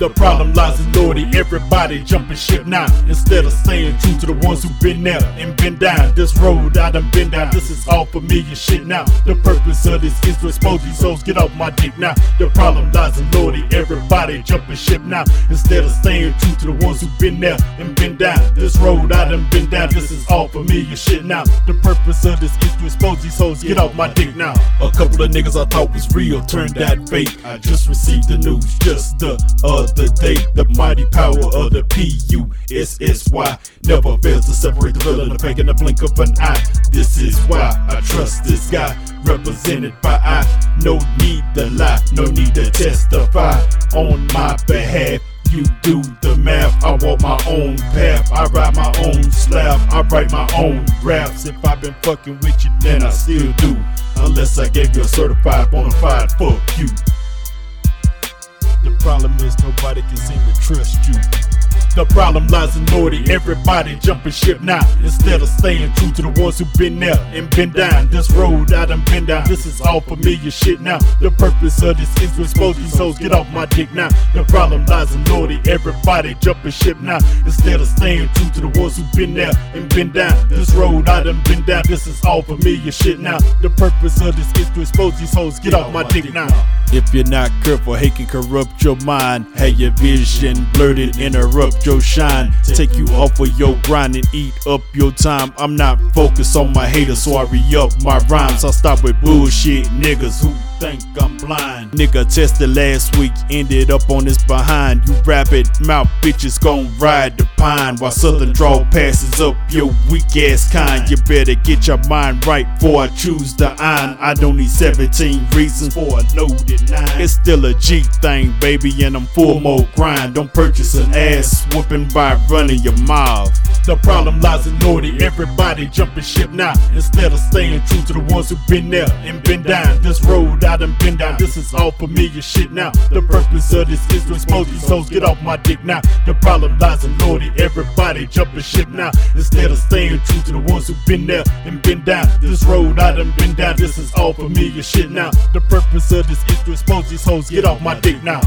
The problem lies in loyalty, everybody jumping ship now. Instead of staying true to the ones who've been there and been down. This road I done been down, this is all familiar shit now. The purpose of this is to expose these souls, get off my dick now. The problem lies in loyalty, everybody jumping ship now. Instead of staying true to the ones who've been there and been down. This road I done been down, this is all familiar shit now. The purpose of this is to expose these souls, get off my dick now. A couple of niggas I thought was real turned out fake. I just received the news just the other day. The mighty power of the P-U-S-S-Y never fails to separate the villain, the fake in the blink of an eye. This is why I trust this guy, represented by I. No need to lie, no need to testify on my behalf. You do the math, I walk my own path. I ride my own slab, I write my own raps. If I've been fucking with you, then I still do. Unless I gave you a certified bona fide, fuck you. Problem is nobody can seem to trust you. The problem lies in loyalty, everybody jumping ship now. Instead of staying true to the ones who've been there and been down. This road I done been down, this is all familiar shit now. The purpose of this is to expose these souls, get off my dick now. The problem lies in loyalty, everybody jumping ship now. Instead of staying true to the ones who've been there and been down. This road I done been down, this is all familiar shit now. The purpose of this is to expose these souls, get off my dick now. If you're not careful, hate can corrupt your mind. Have your vision blurred, interrupt your shine. Take you off of your grind and eat up your time. I'm not focused on my haters, so I re up my rhymes. I stop with bullshit niggas who think I'm blind. Nigga tested last week, ended up on his behind. You rabbit mouth bitches gon' ride the pine while Southern draw passes up your weak ass kind. You better get your mind right before I choose the iron. I don't need 17 reasons for a loaded nine. It's still a G thing, baby, and I'm full mode grind. Don't purchase an ass whooping by running your mouth. The problem lies in loyalty, everybody jumping ship now. Instead of staying true to the ones who've been there and been down. This road I done been down, this is all familiar shit now. The purpose of this is to expose these souls, get off my dick now. The problem lies in loyalty, everybody jumping ship now. Instead of staying true to the ones who've been there and been down. This road I done been down, this is all familiar shit now. The purpose of this is to expose these souls, get off my dick now.